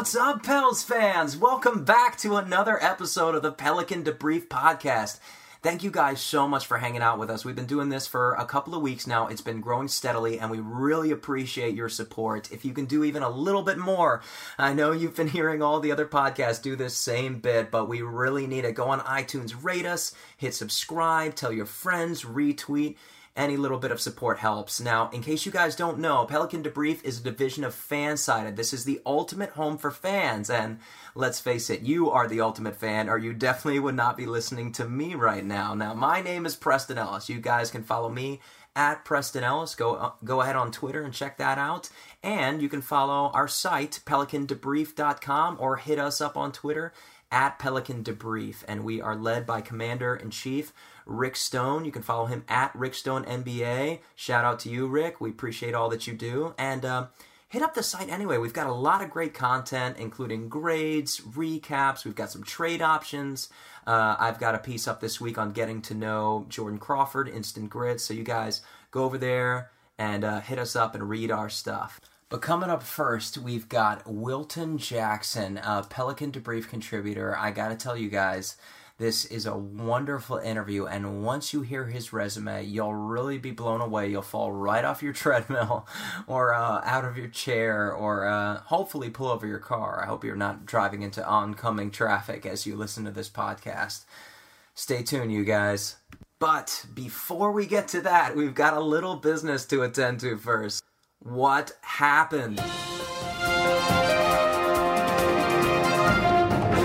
What's up, Pels fans? Welcome back to another episode of the Pelican Debrief Podcast. Thank you guys so much for hanging out with us. We've been doing this for a couple of weeks now. It's been growing steadily, and we really appreciate your support. If you can do even a little bit more, I know you've been hearing all the other podcasts do this same bit, but we really need it. Go on iTunes, rate us, hit subscribe, tell your friends, retweet any little bit of support helps. Now, in case you guys don't know, Pelican Debrief is a division of Fansided. This is the ultimate home for fans, and let's face it, you are the ultimate fan, or you definitely would not be listening to me right now. Now, my name is Preston Ellis. You guys can follow me at Preston Ellis. Go uh, go ahead on Twitter and check that out. And you can follow our site, pelicandebrief.com, or hit us up on Twitter at Pelican Debrief. And we are led by Commander in Chief Rick Stone. You can follow him at Rick Stone NBA. Shout out to you, Rick. We appreciate all that you do. And uh, hit up the site anyway. We've got a lot of great content, including grades, recaps. We've got some trade options. Uh, I've got a piece up this week on getting to know Jordan Crawford, Instant Grit. So you guys go over there and uh, hit us up and read our stuff. But coming up first, we've got Wilton Jackson, a Pelican Debrief contributor. I got to tell you guys, this is a wonderful interview, and once you hear his resume, you'll really be blown away. You'll fall right off your treadmill or uh, out of your chair, or uh, hopefully pull over your car. I hope you're not driving into oncoming traffic as you listen to this podcast. Stay tuned, you guys. But before we get to that, we've got a little business to attend to first. What happened?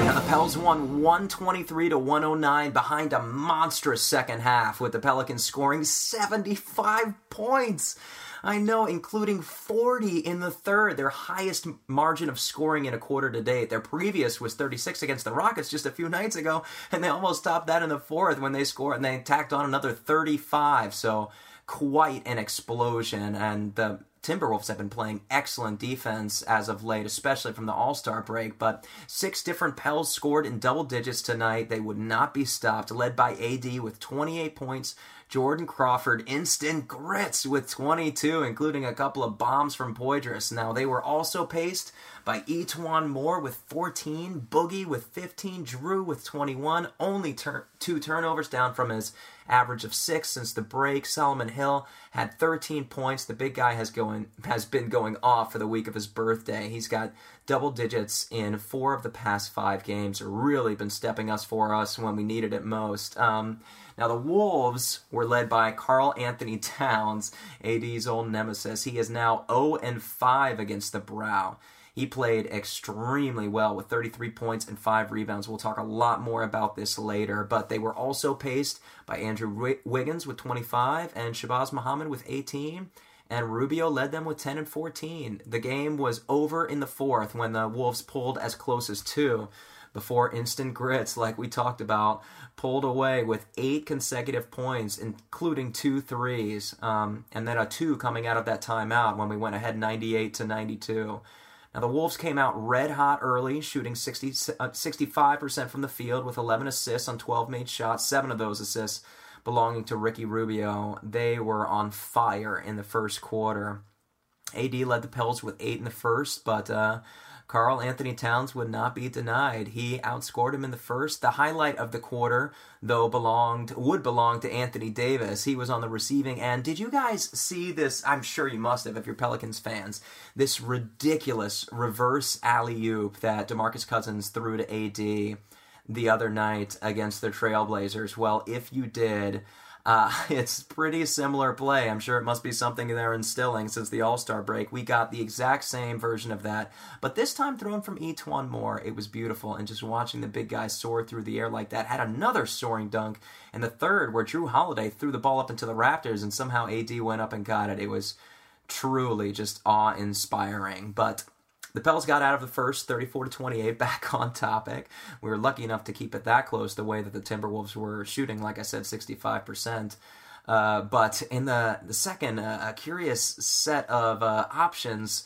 Pels won 123 to 109 behind a monstrous second half, with the Pelicans scoring 75 points. I know, including 40 in the third, their highest margin of scoring in a quarter to date. Their previous was 36 against the Rockets just a few nights ago, and they almost topped that in the fourth when they scored, and they tacked on another 35. So, quite an explosion, and the Timberwolves have been playing excellent defense as of late, especially from the All Star break. But six different Pels scored in double digits tonight. They would not be stopped, led by AD with 28 points. Jordan Crawford instant grits with 22, including a couple of bombs from Poydras. Now, they were also paced by E'Twaun Moore with 14, Boogie with 15, Jrue with 21, only tur- two turnovers down from his average of six since the break. Solomon Hill had 13 points. The big guy has going has been going off for the week of his birthday. He's got double digits in four of the past five games. Really been stepping us for us when we needed it most. Um, now the Wolves were led by Karl-Anthony Towns, AD's old nemesis. He is now 0 and 5 against the Brow. He played extremely well with 33 points and 5 rebounds. We'll talk a lot more about this later, but they were also paced by Andrew Wiggins with 25 and Shabazz Muhammad with 18 and Rubio led them with 10 and 14. The game was over in the fourth when the Wolves pulled as close as two before instant grits, like we talked about, pulled away with eight consecutive points, including two threes, um, and then a two coming out of that timeout when we went ahead 98 to 92. Now, the Wolves came out red hot early, shooting 60, uh, 65% from the field with 11 assists on 12 made shots, seven of those assists belonging to Ricky Rubio. They were on fire in the first quarter. AD led the Pels with eight in the first, but uh, Karl-Anthony Towns would not be denied. He outscored him in the first. The highlight of the quarter, though, belonged would belong to Anthony Davis. He was on the receiving end. Did you guys see this? I'm sure you must have if you're Pelicans fans. This ridiculous reverse alley oop that DeMarcus Cousins threw to AD the other night against the Trailblazers. Well, if you did, uh, it's pretty similar play. I'm sure it must be something they're instilling since the All Star break. We got the exact same version of that, but this time thrown from E'Twaun Moore. It was beautiful, and just watching the big guy soar through the air like that. Had another soaring dunk, and the third where Jrue Holiday threw the ball up into the Raptors, and somehow AD went up and got it. It was truly just awe inspiring. But the Pels got out of the first 34 to 28 back on topic. We were lucky enough to keep it that close the way that the Timberwolves were shooting, like I said, 65%. Uh, but in the, the second, uh, a curious set of uh, options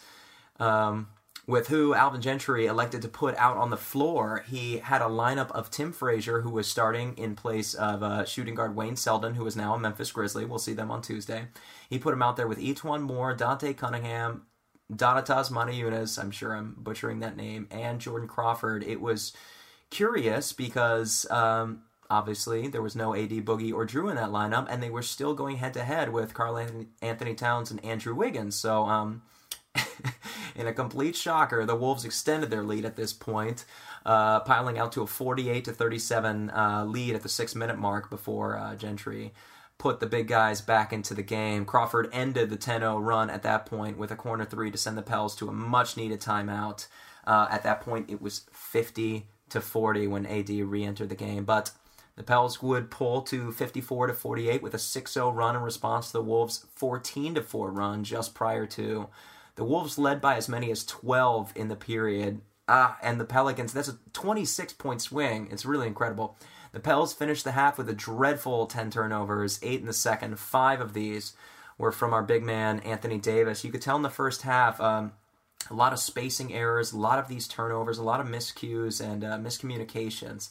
um, with who Alvin Gentry elected to put out on the floor. He had a lineup of Tim Frazier, who was starting in place of uh, shooting guard Wayne Selden, who is now a Memphis Grizzly. We'll see them on Tuesday. He put him out there with E'Twaun Moore, Dante Cunningham, Donatas Motiejunas, I'm sure I'm butchering that name, and Jordan Crawford. It was curious because um, obviously there was no AD Boogie or Jrue in that lineup, and they were still going head to head with Karl Anthony Towns and Andrew Wiggins. So, um, in a complete shocker, the Wolves extended their lead at this point, uh, piling out to a 48 to 37 uh, lead at the six minute mark before uh, Gentry put the big guys back into the game. Crawford ended the 10 0 run at that point with a corner three to send the Pels to a much needed timeout. Uh, at that point, it was 50 to 40 when AD re entered the game. But the Pels would pull to 54 to 48 with a 6-0 run in response to the Wolves' 14 to 4 run just prior to. The Wolves led by as many as 12 in the period. Ah, and the Pelicans, that's a 26 point swing. It's really incredible. The Pels finished the half with a dreadful 10 turnovers, 8 in the second. 5 of these were from our big man, Anthony Davis. You could tell in the first half, um, a lot of spacing errors, a lot of these turnovers, a lot of miscues and uh, miscommunications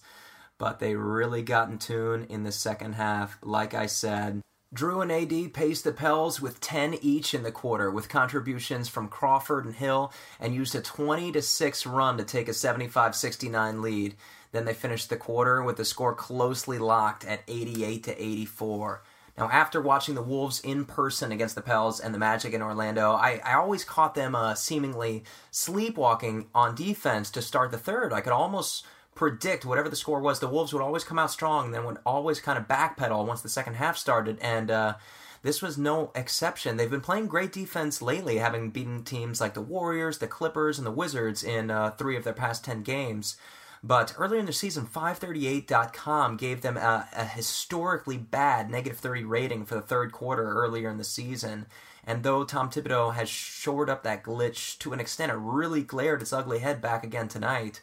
but they really got in tune in the second half. Like I said, Jrue and AD paced the Pels with 10 each in the quarter, with contributions from Crawford and Hill, and used a 20 to 6 run to take a 75 69 lead. Then they finished the quarter with the score closely locked at 88 to 84. Now, after watching the Wolves in person against the Pels and the Magic in Orlando, I, I always caught them uh, seemingly sleepwalking on defense to start the third. I could almost predict whatever the score was, the Wolves would always come out strong, and then would always kind of backpedal once the second half started. And uh, this was no exception. They've been playing great defense lately, having beaten teams like the Warriors, the Clippers, and the Wizards in uh, three of their past 10 games. But earlier in the season, 538.com gave them a, a, historically bad negative 30 rating for the third quarter earlier in the season. And though Tom Thibodeau has shored up that glitch to an extent, it really glared its ugly head back again tonight.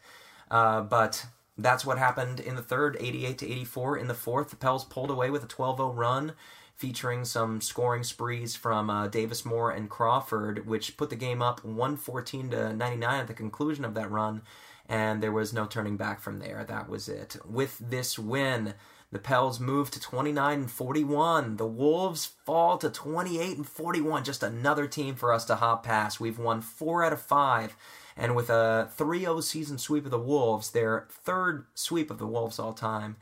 Uh, but that's what happened in the third, 88 to 84. In the fourth, the Pels pulled away with a 12 0 run, featuring some scoring sprees from uh, Davis Moore and Crawford, which put the game up 114 to 99 at the conclusion of that run. And there was no turning back from there. That was it. With this win, the Pels move to 29 and 41. The Wolves fall to 28 and 41. Just another team for us to hop past. We've won four out of five and with a 3 0 season sweep of the Wolves, their third sweep of the Wolves all time,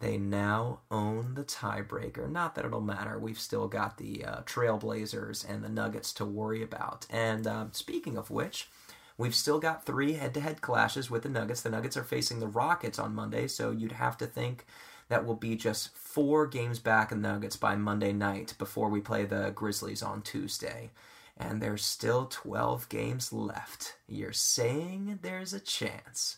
they now own the tiebreaker. Not that it'll matter. We've still got the uh, Trailblazers and the Nuggets to worry about. And uh, speaking of which, we've still got three head to head clashes with the Nuggets. The Nuggets are facing the Rockets on Monday, so you'd have to think that will be just four games back in Nuggets by Monday night before we play the Grizzlies on Tuesday and there's still 12 games left. You're saying there's a chance.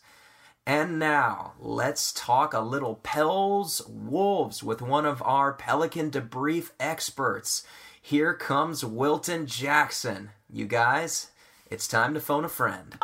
And now, let's talk a little Pels Wolves with one of our Pelican debrief experts. Here comes Wilton Jackson. You guys, it's time to phone a friend.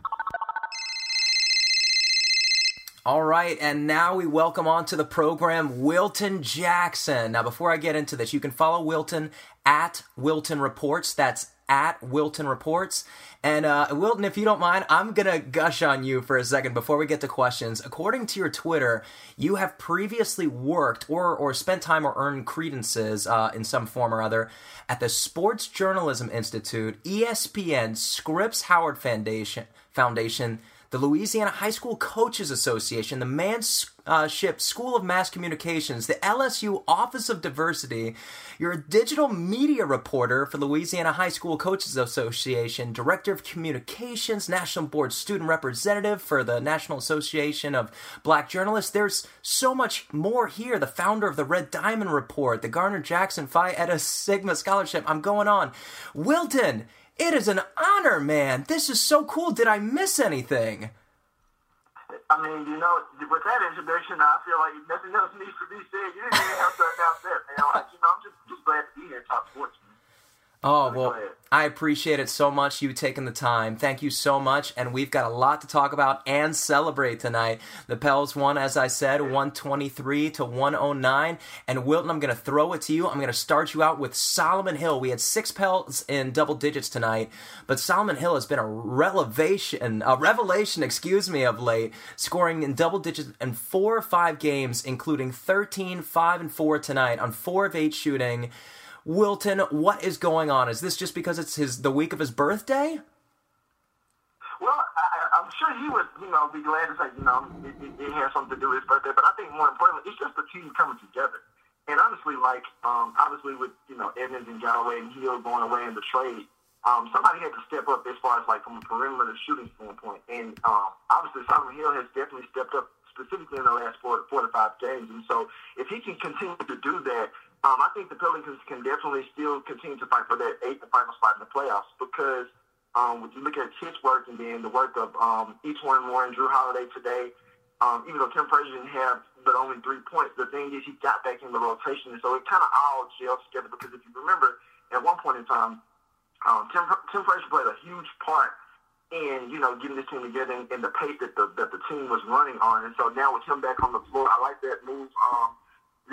All right, and now we welcome onto the program Wilton Jackson. Now, before I get into this, you can follow Wilton at Wilton Reports. That's at Wilton Reports. And uh, Wilton, if you don't mind, I'm going to gush on you for a second before we get to questions. According to your Twitter, you have previously worked or, or spent time or earned credences uh, in some form or other at the Sports Journalism Institute, ESPN, Scripps Howard Foundation, Foundation the Louisiana High School Coaches Association, the Manship uh, School of Mass Communications, the LSU Office of Diversity. You're a digital media reporter for Louisiana High School Coaches Association, Director of Communications, National Board Student Representative for the National Association of Black Journalists. There's so much more here. The founder of the Red Diamond Report, the Garner Jackson Phi Eta Sigma Scholarship. I'm going on. Wilton! It is an honor, man. This is so cool. Did I miss anything? I mean, you know, with that introduction, I feel like nothing else needs to be said. You didn't even have to announce that, man. Like, you know, I'm just, just glad to be here and talk sports, Oh, well, I appreciate it so much, you taking the time. Thank you so much. And we've got a lot to talk about and celebrate tonight. The Pels won, as I said, 123 to 109. And Wilton, I'm going to throw it to you. I'm going to start you out with Solomon Hill. We had six Pels in double digits tonight, but Solomon Hill has been a revelation, a revelation, excuse me, of late, scoring in double digits in four or five games, including 13, 5, and 4 tonight on four of eight shooting. Wilton, what is going on? Is this just because it's his the week of his birthday? Well, I, I'm sure he would, you know, be glad to say, you know, it, it, it has something to do with his birthday. But I think more importantly, it's just the team coming together. And honestly, like, um, obviously with, you know, Evans and Galloway and Hill going away in the trade, um, somebody had to step up as far as, like, from a perimeter shooting standpoint. And um, obviously Solomon Hill has definitely stepped up specifically in the last four, four to five games. And so if he can continue to do that, um, I think the Pelicans can definitely still continue to fight for that eighth and final spot in the playoffs because um, when you look at his work and then the work of um, E'Twaun Moore and Jrue Holiday today, um, even though Tim Frazier didn't have but only three points, the thing is he got back in the rotation, and so it kind of all gels together because if you remember, at one point in time, um, Tim, Tim Frazier played a huge part in, you know, getting this team together and, and the pace that the, that the team was running on. And so now with him back on the floor, I like that move. Um,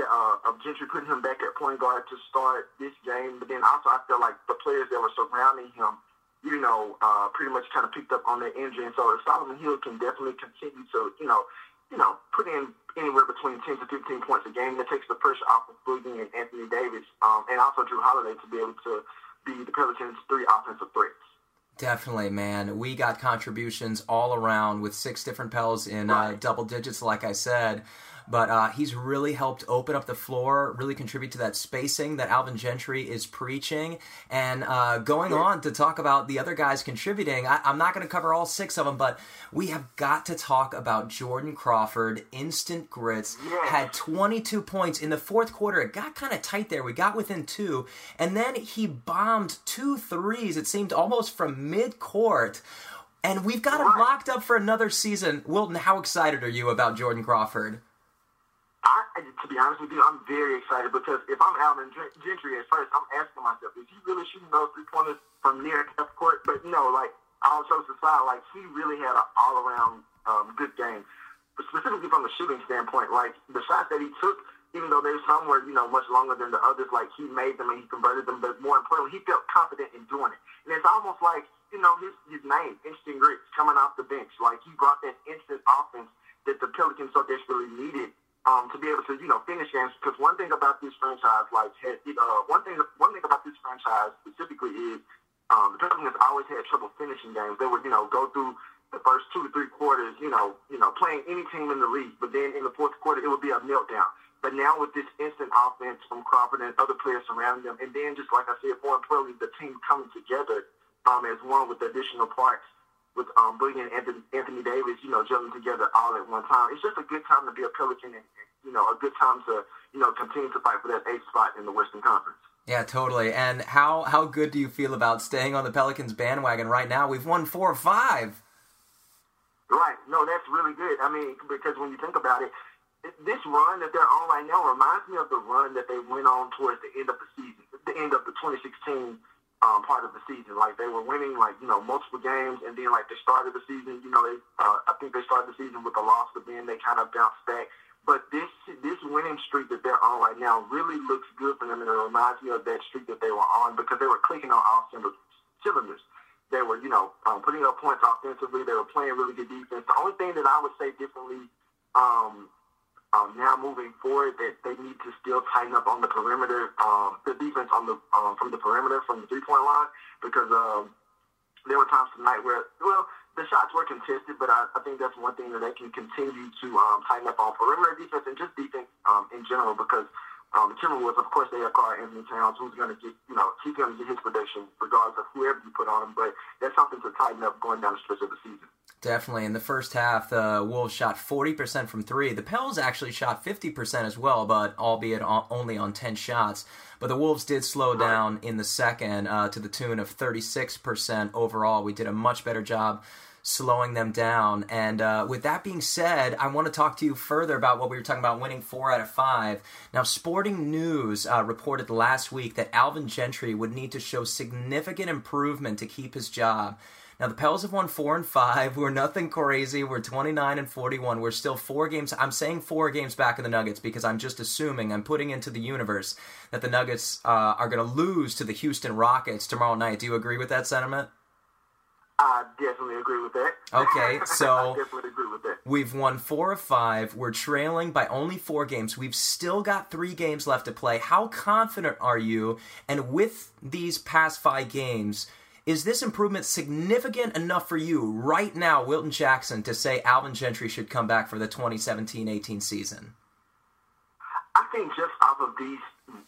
uh, of Gentry putting him back at point guard to start this game. But then also I feel like the players that were surrounding him, you know, uh, pretty much kind of picked up on that injury. And so if Solomon Hill can definitely continue to, you know, you know, put in anywhere between 10 to 15 points a game, that takes the pressure off of Boogie and Anthony Davis, um, and also Jrue Holiday to be able to be the Pelicans' three offensive threats. Definitely, man. We got contributions all around with six different Pels in uh, right. uh, double digits, like I said but uh, he's really helped open up the floor, really contribute to that spacing that Alvin Gentry is preaching. And uh, going on to talk about the other guys contributing, I, am not going to cover all six of them, but we have got to talk about Jordan Crawford, instant grits, had 22 points in the fourth quarter. It got kind of tight there. We got within two, and then he bombed two threes. It seemed almost from mid court. And we've got him locked up for another season. Wilton, how excited are you about Jordan Crawford? To be honest with you, I'm very excited because if I'm Alvin Gentry at first, I'm asking myself, is he really shooting those three pointers from near half court? But know, like all jokes aside, like he really had an all around um, good game, but specifically from the shooting standpoint. Like the shots that he took, even though there's some were you know much longer than the others, like he made them and he converted them. But more importantly, he felt confident in doing it, and it's almost like you know his his name, Instant Grits, coming off the bench. Like he brought that instant offense that the Pelicans so desperately needed um, to be able to, you know, finish games. Because one thing about this franchise, like, uh, one thing, one thing about this franchise specifically is um, the Pelicans always had trouble finishing games. They would, you know, go through the first two to three quarters, you know, you know, playing any team in the league, but then in the fourth quarter it would be a meltdown. But now with this instant offense from Crawford and other players surrounding them, and then just like I said, more importantly, the team coming together um, as one with additional parts with um, bringing Anthony, Anthony Davis, you know, gelling together all at one time. It's just a good time to be a Pelican and, you know, a good time to, you know, continue to fight for that eighth spot in the Western Conference. Yeah, totally. And how how good do you feel about staying on the Pelicans bandwagon right now? We've won four or five. Right. No, that's really good. I mean, because when you think about it, this run that they're on right now reminds me of the run that they went on towards the end of the season, the end of the 2016 um, part of the season. Like they were winning, like you know, multiple games, and then like they started the season. You know, they uh, I think they started the season with a loss, but then they kind of bounced back. But this this winning streak that they're on right now really looks good for them, and it reminds me of that streak that they were on because they were clicking on all cylinders. They were, you know, um, putting up points offensively. They were playing really good defense. The only thing that I would say differently um, um, now moving forward that they need to still tighten up on the perimeter, um, the defense on the um, from the perimeter from the three point line because um, there were times tonight where well the shots were contested, but I, I think that's one thing that they can continue to um, tighten up on perimeter defense and just defense um, in general because um, Timberwolves, of course, they acquire Anthony Towns, who's going to get, you know, he's going to get his production regardless of whoever you put on him. But that's something to tighten up going down the stretch of the season. Definitely. In the first half, the Wolves shot 40% from three. The Pels actually shot 50% as well, but albeit only on 10 shots. But the Wolves did slow down in the second uh, to the tune of 36% overall. We did a much better job slowing them down. And uh, with that being said, I want to talk to you further about what we were talking about winning four out of five. Now, Sporting News uh, reported last week that Alvin Gentry would need to show significant improvement to keep his job. Now the Pels have won four and five. We're nothing crazy. We're 29 and 41. We're still four games. I'm saying four games back of the Nuggets because I'm just assuming I'm putting into the universe that the Nuggets uh, are going to lose to the Houston Rockets tomorrow night. Do you agree with that sentiment? I definitely agree with that. Okay, so definitely agree with that. We've won four of five. We're trailing by only four games. We've still got three games left to play. How confident are you? And with these past five games, Is this improvement significant enough for you right now, Wilton Jackson, to say Alvin Gentry should come back for the 2017-18 season? I think just off of these,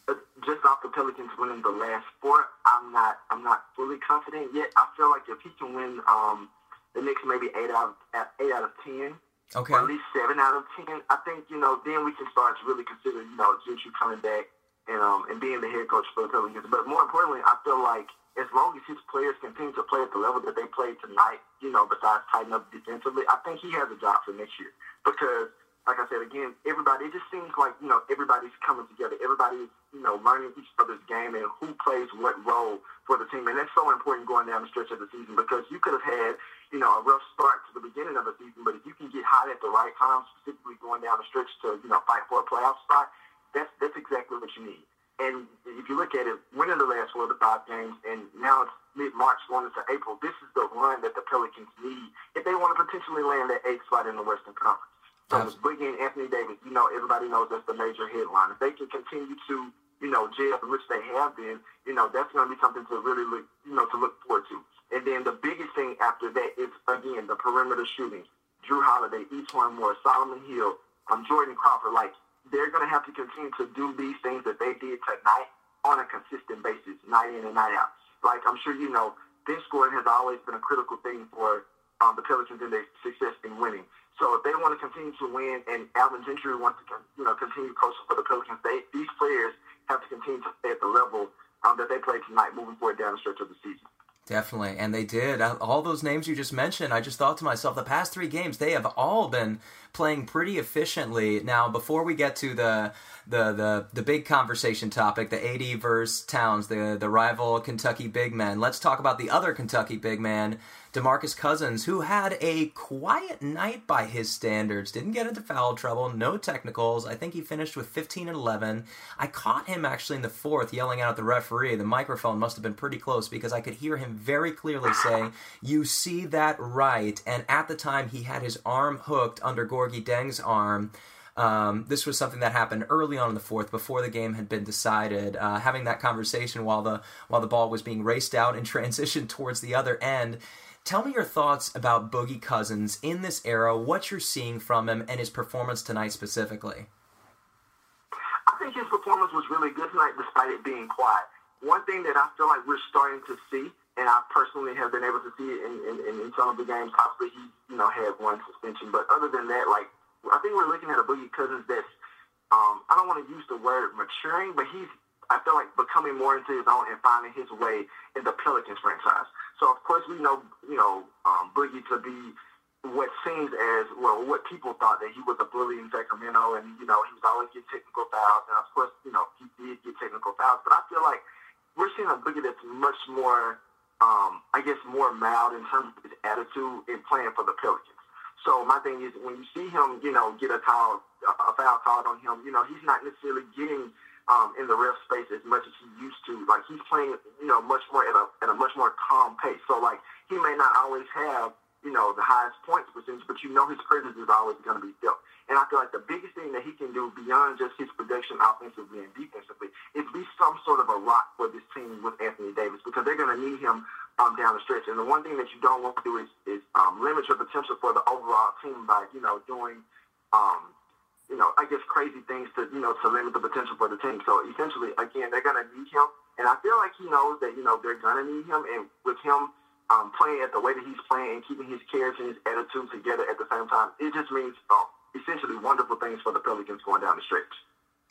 uh, just off the Pelicans winning the last four, I'm not, I'm not fully confident yet. I feel like if he can win um, the next maybe eight out of eight out of ten, okay, or at least seven out of ten, I think you know then we can start to really consider you know Gentry coming back and um and being the head coach for the Pelicans. But more importantly, I feel like as long as his players continue to play at the level that they played tonight, you know, besides tighten up defensively, I think he has a job for next year. Because, like I said again, everybody, it just seems like, you know, everybody's coming together. Everybody's, you know, learning each other's game and who plays what role for the team. And that's so important going down the stretch of the season because you could have had, you know, a rough start to the beginning of the season, but if you can get hot at the right time, specifically going down the stretch to, you know, fight for a playoff spot, that's, that's exactly what you need. And if you look at it, winning the last four of the five games, and now it's mid-March going into April, this is the run that the Pelicans need if they want to potentially land that eighth spot in the Western Conference. So Boogie and Anthony Davis, you know, everybody knows that's the major headline. If they can continue to, you know, gel, which they have been, you know, that's going to be something to really look, you know, to look forward to. And then the biggest thing after that is, again, the perimeter shooting. Jrue Holiday, E'Twaun Moore, Solomon Hill, um, Jordan Crawford, like, they're going to have to continue to do these things that they did tonight on a consistent basis, night in and night out. Like I'm sure you know, bench scoring has always been a critical thing for um, the Pelicans and their success in winning. So if they want to continue to win, and Alvin Gentry wants to, you know, continue coaching for the Pelicans, they, these players have to continue to stay at the level um, that they played tonight, moving forward down the stretch of the season. Definitely, and they did. Uh, all those names you just mentioned, I just thought to myself, the past three games, they have all been playing pretty efficiently. Now, before we get to the the the, the big conversation topic, the AD versus Towns, the the rival Kentucky big men, let's talk about the other Kentucky big man, DeMarcus Cousins, who had a quiet night by his standards, didn't get into foul trouble, no technicals. I think he finished with 15 and 11. I caught him actually in the fourth yelling out at the referee. The microphone must have been pretty close because I could hear him very clearly say, You see that right. And at the time, he had his arm hooked under Gorgui Dieng's arm. Um, this was something that happened early on in the fourth, before the game had been decided. Uh, having that conversation while the while the ball was being raced out and transitioned towards the other end, Tell me your thoughts about Boogie Cousins in this era, what you're seeing from him, and his performance tonight specifically. I think his performance was really good tonight, despite it being quiet. One thing that I feel like we're starting to see, and I personally have been able to see it in, in, in some of the games. Obviously, he you know had one suspension, but other than that, like I think we're looking at a Boogie Cousins that's um, I don't want to use the word maturing, but he's I feel like becoming more into his own and finding his way in the Pelicans franchise. So of course we know, you know, um, Boogie to be what seems as well what people thought that he was a bully in Sacramento, and you know he was always get technical fouls, and of course you know he did get technical fouls. But I feel like we're seeing a Boogie that's much more, um, I guess, more mild in terms of his attitude in playing for the Pelicans. So my thing is when you see him, you know, get a foul, a foul called on him, you know, he's not necessarily getting um, in the ref space as much as he used to. Like he's playing, you know, much more at a at a much more calm pace. So like he may not always have, you know, the highest points percentage, but you know his presence is always going to be felt. And I feel like the biggest thing that he can do beyond just his production offensively and defensively is be some sort of a rock for this team with Anthony Davis because they're going to need him um, down the stretch. And the one thing that you don't want to do is, is um, limit your potential for the overall team by, you know, doing um, you know, I guess crazy things to, you know, to limit the potential for the team. So essentially, again, they're going to need him. And I feel like he knows that, you know, they're going to need him. And with him um, playing at the way that he's playing and keeping his character and his attitude together at the same time, it just means um, essentially wonderful things for the Pelicans going down the stretch.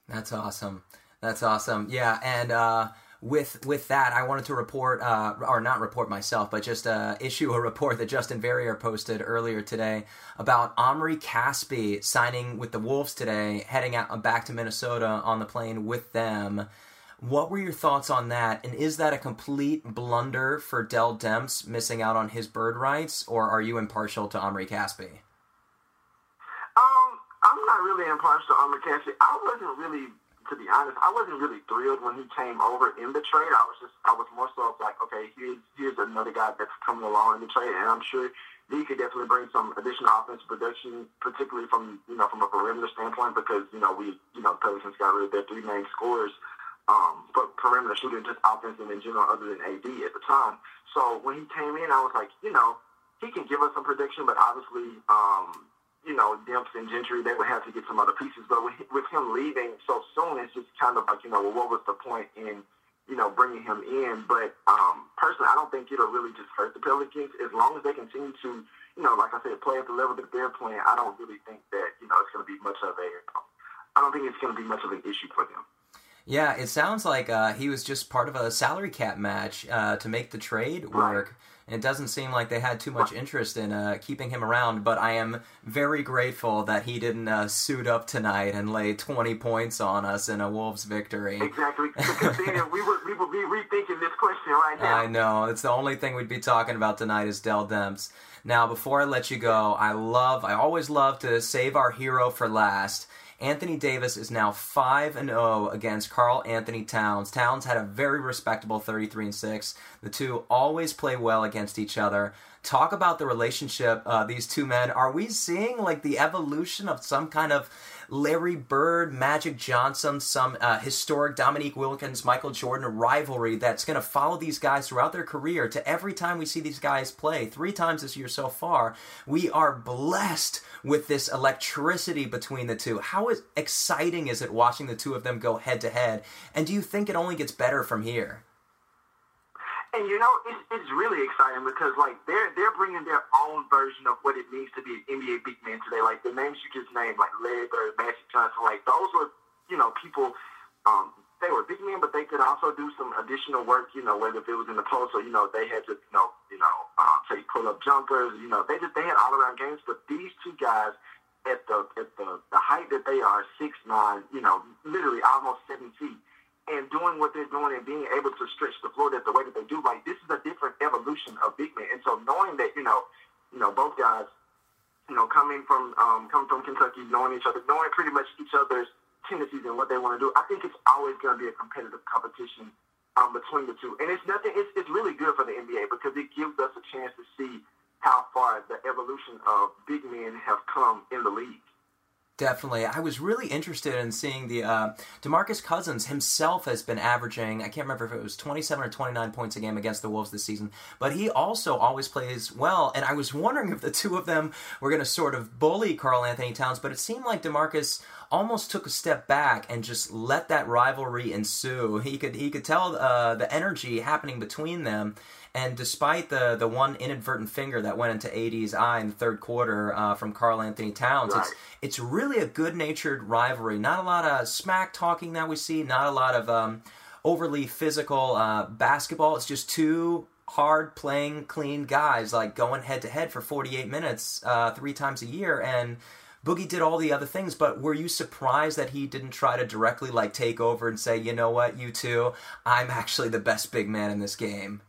That's awesome. That's awesome. Yeah. And, uh, with with that, I wanted to report, uh, or not report myself, but just uh, issue a report that Justin Verrier posted earlier today about Omri Caspi signing with the Wolves today, heading out back to Minnesota on the plane with them. What were your thoughts on that? And is that a complete blunder for Dell Demps missing out on his bird rights, or are you impartial to Omri Caspi? Um, I'm not really impartial to Omri Caspi. I wasn't really to be honest, I wasn't really thrilled when he came over in the trade. I was just, I was more so like, okay, here's here's another guy that's coming along in the trade, and I'm sure he could definitely bring some additional offensive production, particularly from you know from a perimeter standpoint, because you know we you know Pelicans got rid of their three main scorers um, for perimeter shooting, just offensive in general, other than AD at the time. So when he came in, I was like, you know, he can give us some prediction, but obviously, um, you know, Demps and Gentry, they would have to get some other pieces. But with, with him leaving so soon, it's just kind of like, you know, well, what was the point in, you know, bringing him in? But um, personally, I don't think it'll really just hurt the Pelicans. As long as they continue to, you know, like I said, play at the level that they're playing, I don't really think that, you know, it's going to be much of a, I don't think it's going to be much of an issue for them. Yeah, it sounds like uh, he was just part of a salary cap match uh, to make the trade work. Right. It doesn't seem like they had too much interest in uh, keeping him around, but I am very grateful that he didn't uh, suit up tonight and lay 20 points on us in a Wolves victory. Exactly. We would, we would be rethinking this question right now. I know. It's the only thing we'd be talking about tonight is Dell Demps. Now, before I let you go, I love, I always love to save our hero for last. Anthony Davis is now 5 and 0 against Karl-Anthony Towns. Towns had a very respectable 33 and 6. The two always play well against each other. Talk about the relationship uh, these two men. Are we seeing like the evolution of some kind of Larry Bird, Magic Johnson, some uh, historic Dominique Wilkins, Michael Jordan rivalry that's going to follow these guys throughout their career to every time we see these guys play. Three times this year so far. We are blessed with this electricity between the two. How exciting is it watching the two of them go head to head? And do you think it only gets better from here? And you know, it's, it's really exciting because like they're they're bringing their own version of what it means to be an NBA big man today. Like the names you just named, like Larry Bird, Magic Johnson, like those were you know people. Um, they were big men, but they could also do some additional work. You know, whether if it was in the post or you know they had to you know you know uh, say pull up jumpers. You know, they just they had all around games. But these two guys at the at the the height that they are, six nine, you know, literally almost seven feet and doing what they're doing and being able to stretch the floor that the way that they do, like this is a different evolution of big men. And so knowing that, you know, you know, both guys, you know, coming from um, coming from Kentucky, knowing each other, knowing pretty much each other's tendencies and what they want to do, I think it's always going to be a competitive competition um, between the two. And it's nothing. It's it's really good for the NBA because it gives us a chance to see how far the evolution of big men have come in the league. Definitely. I was really interested in seeing the uh, DeMarcus Cousins himself has been averaging, I can't remember if it was 27 or 29 points a game against the Wolves this season, but he also always plays well. And I was wondering if the two of them were going to sort of bully Karl-Anthony Towns, but it seemed like DeMarcus almost took a step back and just let that rivalry ensue. He could he could tell uh, the energy happening between them and despite the the one inadvertent finger that went into AD's eye in the third quarter uh, from Karl-Anthony Towns, right. it's it's really a good natured rivalry. Not a lot of smack talking that we see. Not a lot of um, overly physical uh, basketball. It's just two hard playing clean guys like going head to head for 48 minutes uh, three times a year and Boogie did all the other things, but were you surprised that he didn't try to directly like take over and say, you know what, you two, I'm actually the best big man in this game?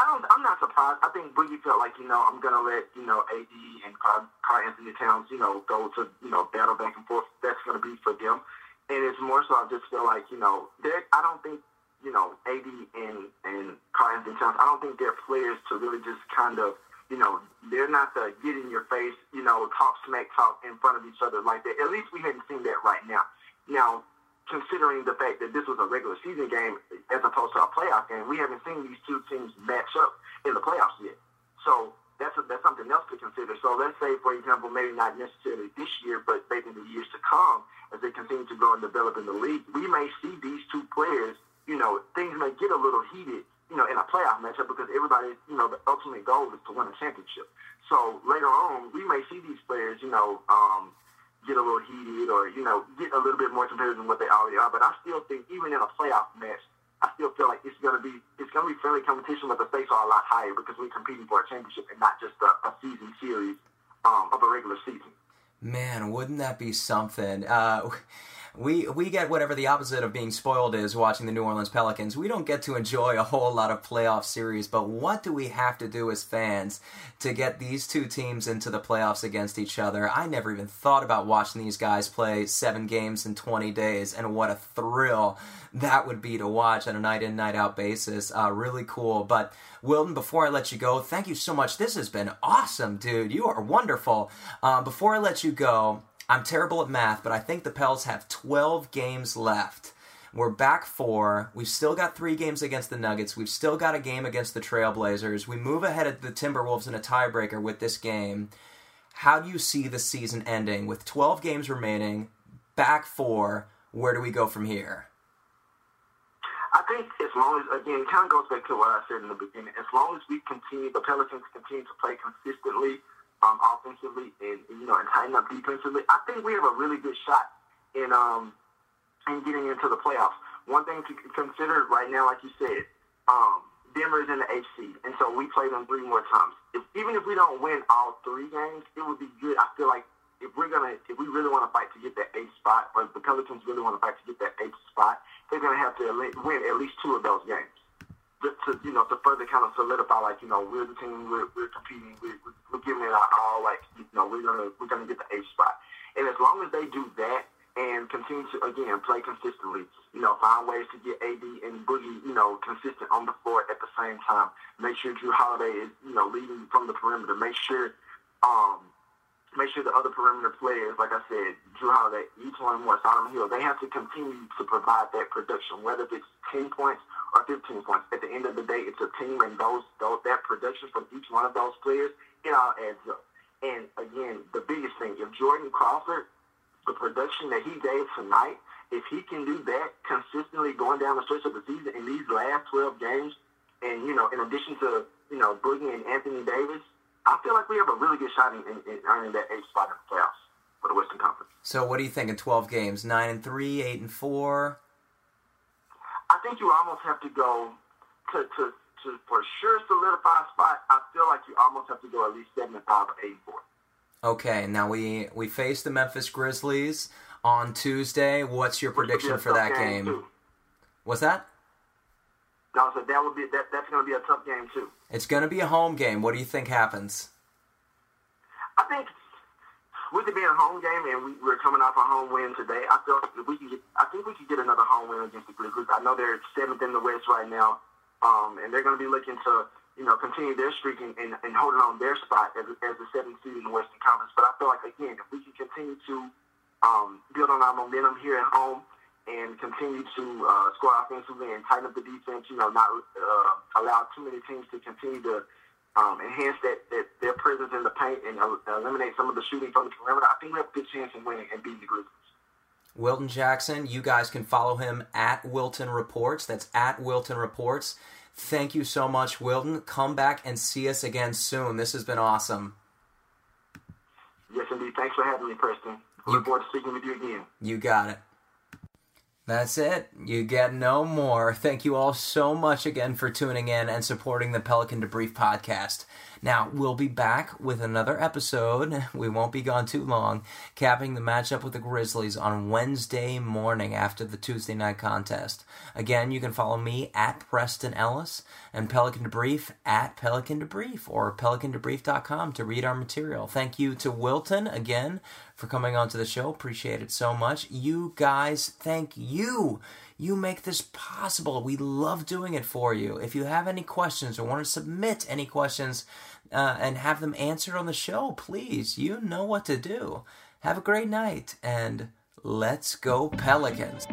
I don't. I'm not surprised. I think Boogie felt like you know I'm gonna let you know AD and Karl, Karl-Anthony Towns you know go to you know battle back and forth. That's gonna be for them, and it's more so I just feel like you know I don't think you know AD and and Karl-Anthony Towns. I don't think they're players to really just kind of you know they're not the get in your face you know talk smack talk in front of each other like that. At least we haven't seen that right now. Now considering the fact that this was a regular season game as opposed to a playoff game, we haven't seen these two teams match up in the playoffs yet. So that's a, that's something else to consider. So let's say, for example, maybe not necessarily this year, but maybe in the years to come, as they continue to grow and develop in the league, we may see these two players. You know, things may get a little heated. You know, in a playoff matchup because everybody, you know, the ultimate goal is to win a championship. So later on, we may see these players, you know, um, get a little heated or, you know, get a little bit more competitive than what they already are. But I still think even in a playoff match, I still feel like it's gonna be it's gonna be friendly competition, but the stakes are a lot higher because we're competing for a championship and not just a, a season series um, of a regular season. Man, wouldn't that be something? Uh, we we get whatever the opposite of being spoiled is watching the New Orleans Pelicans. We don't get to enjoy a whole lot of playoff series, but what do we have to do as fans to get these two teams into the playoffs against each other? I never even thought about watching these guys play 7 games in 20 days and what a thrill that would be to watch on a night in night out basis. Uh, really cool. But Wilton, before I let you go, thank you so much. This has been awesome, dude. You are wonderful. Uh, before I let you go, I'm terrible at math, but I think the Pels have 12 games left. We're back four. We've still got three games against the Nuggets. We've still got a game against the Trailblazers. We move ahead of the Timberwolves in a tiebreaker with this game. How do you see the season ending with 12 games remaining, back four? Where do we go from here? I think as long as, again, it kind of goes back to what I said in the beginning. As long as we continue, the Pelicans continue to play consistently um, offensively and, you know, and tighten up defensively, I think we have a really good shot in um, in getting into the playoffs. One thing to consider right now, like you said, um, Denver is in the HC, and so we play them three more times. If, even if we don't win all three games, it would be good. I feel like if we're gonna, if we really want to fight to get that eighth spot, or if the Pelicans really want to fight to get that eighth spot, they're gonna have to win at least two of those games. Just to you know, to further kind of solidify, like you know, we're the team, we're, we're competing, we're, we're giving it our all. Like you know, we're gonna we're gonna get the eighth spot, and as long as they do that and continue to again play consistently. You know, find ways to get AD and Boogie, you know, consistent on the floor at the same time. Make sure Jrue Holiday is, you know, leading from the perimeter. Make sure, um, make sure the other perimeter players, like I said, Jrue Holiday, E'Twaun Moore, Solomon Hill, they have to continue to provide that production, whether it's 10 points 15 points. At the end of the day, it's a team, and those, those that production from each one of those players, it all adds up. And again, the biggest thing, if Jordan Crawford the production that he gave tonight, if he can do that consistently going down the stretch of the season in these last 12 games, and, you know, in addition to, you know, Boogie and Anthony Davis, I feel like we have a really good shot in, in, in earning that eighth spot in the playoffs for the Western Conference. So what do you think in 12 games? 9 and 3, 8 and 4? I think you almost have to go to, to, to for sure solidify a spot. I feel like you almost have to go at least 7 and 5 or eight four. Okay, now we we face the Memphis Grizzlies on Tuesday. What's your prediction for that game? game What's that? No, so that would be that. That's going to be a tough game too. It's going to be a home game. What do you think happens? I think with it being a home game and we, we're coming off a home win today, I feel like we can get. I think we could get another home win against the Grizzlies. I know they're seventh in the West right now, um, and they're going to be looking to you know, continue their streak and, and, and holding on their spot as, as the seventh seed in the Western Conference. But I feel like, again, if we can continue to um, build on our momentum here at home and continue to uh, score offensively and tighten up the defense, you know, not uh, allow too many teams to continue to um, enhance that, that their presence in the paint and uh, eliminate some of the shooting from the perimeter, I think we have a good chance in winning and beating the Grizzlies. Wilton Jackson, you guys can follow him at Wilton Reports. That's at Wilton Reports. Thank you so much, Wilton. Come back and see us again soon. This has been awesome. Yes, indeed. Thanks for having me, Preston. Look forward to speaking with you again. You got it. That's it. You get no more. Thank you all so much again for tuning in and supporting the Pelican Debrief podcast. Now, we'll be back with another episode. We won't be gone too long, capping the matchup with the Grizzlies on Wednesday morning after the Tuesday night contest. Again, you can follow me at Preston Ellis and Pelican Debrief at Pelican Debrief or pelicandebrief.com to read our material. Thank you to Wilton again for coming onto the show. Appreciate it so much. You guys, thank you. You make this possible. We love doing it for you. If you have any questions or want to submit any questions uh, and have them answered on the show, please, you know what to do. Have a great night and let's go, Pelicans.